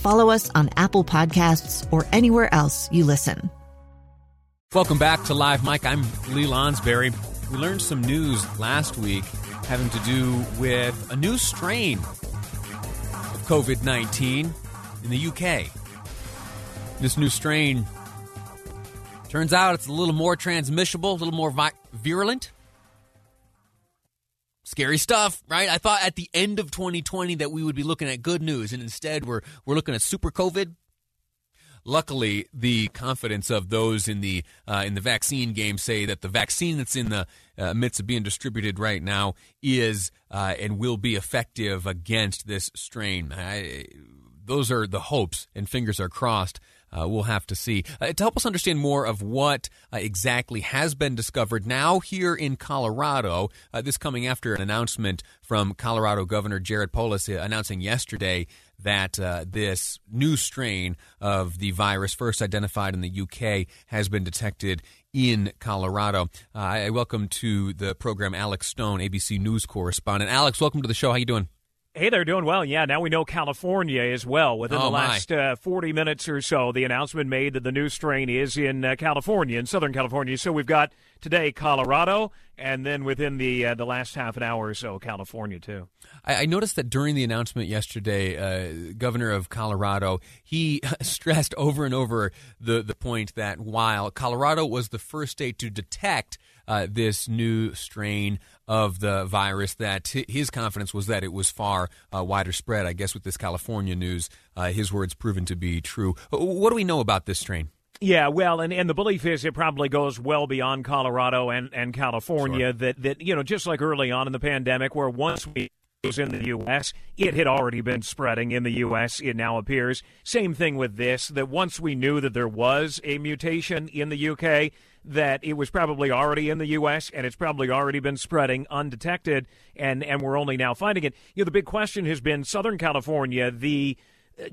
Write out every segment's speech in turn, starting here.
follow us on Apple Podcasts, or anywhere else you listen. Welcome back to Live Mic. I'm Lee Lonsberry. We learned some news last week having to do with a new strain of COVID 19 in the UK. This new strain turns out it's a little more transmissible, a little more vi- virulent. Scary stuff, right? I thought at the end of 2020 that we would be looking at good news, and instead we're we're looking at super COVID. Luckily, the confidence of those in the uh, in the vaccine game say that the vaccine that's in the uh, midst of being distributed right now is uh, and will be effective against this strain. I, those are the hopes, and fingers are crossed uh, we'll have to see. Uh, to help us understand more of what uh, exactly has been discovered now here in Colorado, uh, this coming after an announcement from Colorado Governor Jared Polis uh, announcing yesterday that uh, this new strain of the virus, first identified in the UK, has been detected in Colorado. I welcome to the program Alex Stone, ABC News correspondent. Alex, welcome to the show. How you doing? Hey, they're doing well. Yeah, now we know California as well. Within oh, the last uh, 40 minutes or so, the announcement made that the new strain is in uh, California, in Southern California. So we've got today Colorado, and then within the uh, the last half an hour or so, California too. I, I noticed that during the announcement yesterday, uh, Governor of Colorado he stressed over and over the the point that while Colorado was the first state to detect uh, this new strain of the virus that his confidence was that it was far uh, wider spread. I guess with this California news, uh, his words proven to be true. What do we know about this strain? Yeah, well, and, and the belief is it probably goes well beyond Colorado and, and California. Sure. That, that, you know, just like early on in the pandemic, where once we was in the U.S. It had already been spreading in the U.S., it now appears. Same thing with this, that once we knew that there was a mutation in the U.K., that it was probably already in the U.S. and it's probably already been spreading undetected, and and we're only now finding it. You know, the big question has been Southern California, the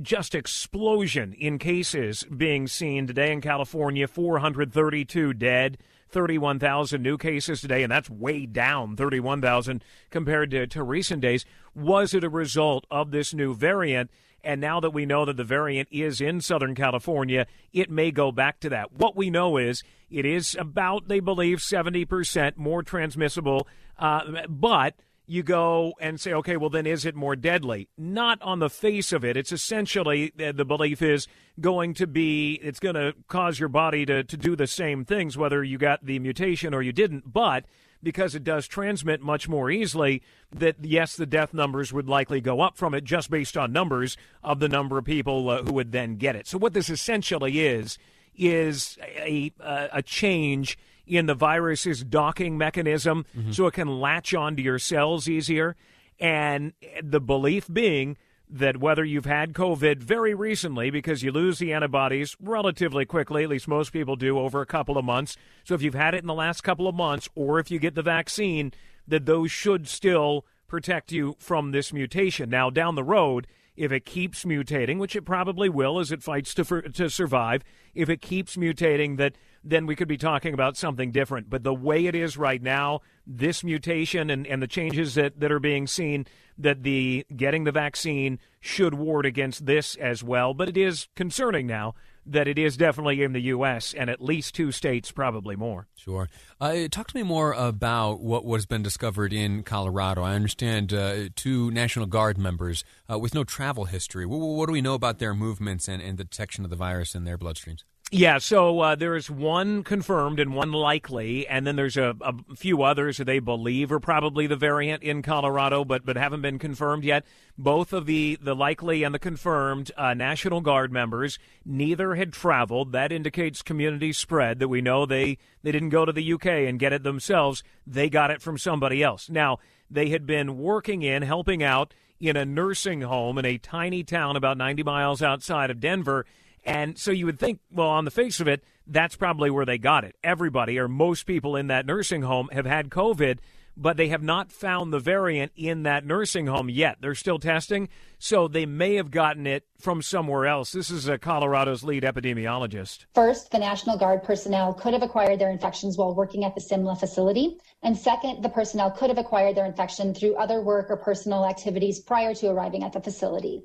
just explosion in cases being seen today in California, 432 dead. 31,000 new cases today, and that's way down 31,000 compared to, to recent days. Was it a result of this new variant? And now that we know that the variant is in Southern California, it may go back to that. What we know is it is about, they believe, 70% more transmissible. Uh, but you go and say, okay, well, then is it more deadly? Not on the face of it. It's essentially, uh, the belief is going to be, it's going to cause your body to, to do the same things, whether you got the mutation or you didn't. But because it does transmit much more easily, that yes, the death numbers would likely go up from it just based on numbers of the number of people uh, who would then get it. So, what this essentially is, is a, a, a change in the virus's docking mechanism mm-hmm. so it can latch onto your cells easier. And the belief being that whether you've had COVID very recently, because you lose the antibodies relatively quickly, at least most people do over a couple of months. So if you've had it in the last couple of months, or if you get the vaccine, that those should still protect you from this mutation. Now, down the road, if it keeps mutating, which it probably will as it fights to, for, to survive, if it keeps mutating, that then we could be talking about something different. But the way it is right now, this mutation and, and the changes that, that are being seen, that the getting the vaccine should ward against this as well. But it is concerning now that it is definitely in the U.S. and at least two states, probably more. Sure. Uh, talk to me more about what has been discovered in Colorado. I understand uh, two National Guard members uh, with no travel history. What, what, do we know about their movements and, and the detection of the virus in their bloodstreams? Yeah, so uh, there is one confirmed and one likely, and then there's a, a, few others that they believe are probably the variant in Colorado, but but haven't been confirmed yet. Both of the the likely and the confirmed uh, National Guard members, neither had traveled. That indicates community spread. That we know they they didn't go to the UK and get it themselves. They got it from somebody else. Now they had been working in helping out in a nursing home in a tiny town about 90 miles outside of Denver and so you would think, well, on the face of it, that's probably where they got it. Everybody or most people in that nursing home have had COVID, but they have not found the variant in that nursing home yet. They're still testing, so they may have gotten it from somewhere else. This is a Colorado's lead epidemiologist. First, the National Guard personnel could have acquired their infections while working at the Simla facility. And second, the personnel could have acquired their infection through other work or personal activities prior to arriving at the facility.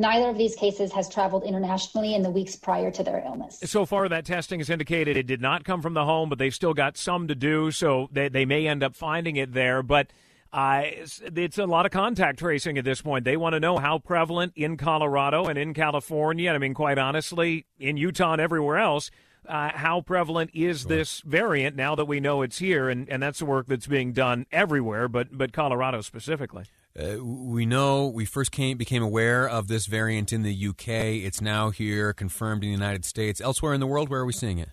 Neither of these cases has traveled internationally in the weeks prior to their illness. So far, that testing has indicated it did not come from the home, but they've still got some to do, so they, they may end up finding it there. But uh, it's, it's, a lot of contact tracing at this point. They want to know how prevalent in Colorado and in California, I mean, quite honestly, in Utah and everywhere else. Uh, how prevalent is sure. this variant now that we know it's here? And, and that's the work that's being done everywhere, but, but Colorado specifically. Uh, we know we first came became aware of this variant in the UK. It's now here, confirmed in the United States. Elsewhere in the world, where are we seeing it?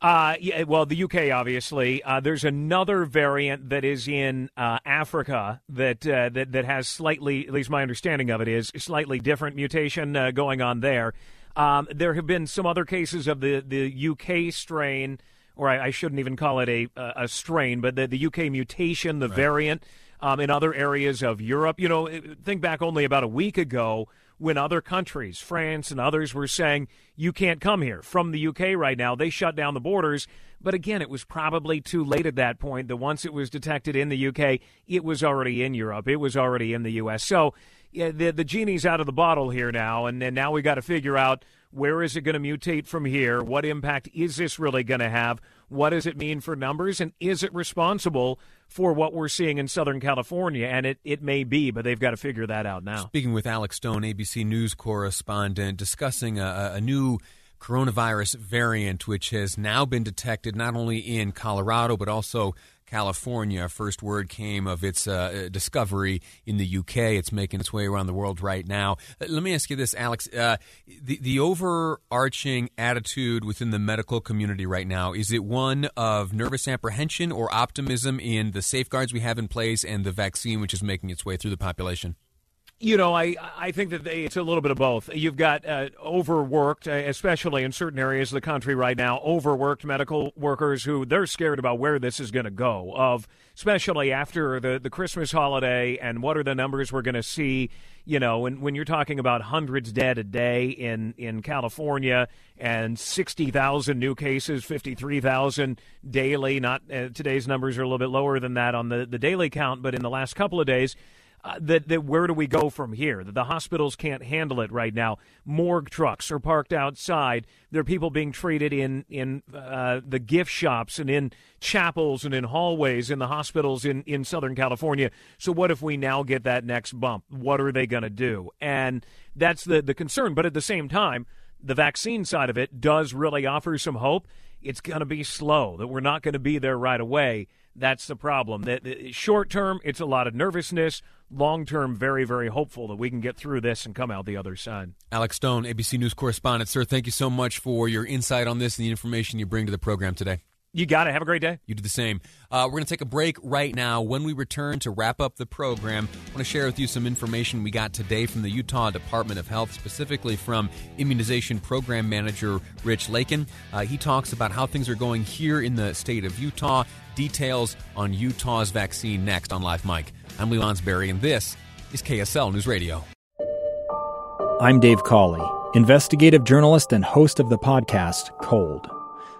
Uh, yeah, well, the UK, obviously. Uh, there's another variant that is in uh, Africa that, uh, that that has slightly, at least my understanding of it is, slightly different mutation uh, going on there. Um, there have been some other cases of the, the UK strain, or I, I shouldn't even call it a a strain, but the, the UK mutation, the right. variant um, in other areas of Europe. You know, think back only about a week ago when other countries, France and others, were saying, you can't come here from the UK right now. They shut down the borders. But again, it was probably too late at that point that once it was detected in the UK, it was already in Europe. It was already in the US. So yeah, the, the genie's out of the bottle here now. And, and now we got to figure out where is it going to mutate from here? What impact is this really going to have? What does it mean for numbers? And is it responsible for what we're seeing in Southern California? And it, it may be, but they've got to figure that out now. Speaking with Alex Stone, ABC News correspondent, discussing a, a new coronavirus variant, which has now been detected not only in Colorado, but also California. First word came of its uh, discovery in the UK. It's making its way around the world right now. Uh, let me ask you this, Alex. Uh, the, the overarching attitude within the medical community right now is it one of nervous apprehension or optimism in the safeguards we have in place and the vaccine which is making its way through the population? You know, I I think that they, it's a little bit of both. You've got uh, overworked, uh, especially in certain areas of the country right now, overworked medical workers who they're scared about where this is going to go. Of especially after the the Christmas holiday and what are the numbers we're going to see. You know, when when you're talking about hundreds dead a day in in California and sixty thousand new cases, fifty three thousand daily. Not uh, today's numbers are a little bit lower than that on the the daily count, but in the last couple of days uh, that, that where do we go from here? That the hospitals can't handle it right now. Morgue trucks are parked outside. There are people being treated in in uh, the gift shops and in chapels and in hallways in the hospitals in in Southern California. So what if we now get that next bump? What are they going to do? And that's the the concern. But at the same time, the vaccine side of it does really offer some hope. It's going to be slow. That we're not going to be there right away. That's the problem. That short term, it's a lot of nervousness. Long term, very, very hopeful that we can get through this and come out the other side. Alex Stone, ABC News correspondent. Sir, thank you so much for your insight on this and the information you bring to the program today. You got it. Have a great day. You do the same. Uh, we're going to take a break right now. When we return to wrap up the program, I want to share with you some information we got today from the Utah Department of Health, specifically from Immunization Program Manager Rich Lakin. Uh, he talks about how things are going here in the state of Utah. Details on Utah's vaccine next on Live Mic. I'm Lee Lonsberry, and this is KSL News Radio. I'm Dave Cawley, investigative journalist and host of the podcast Cold.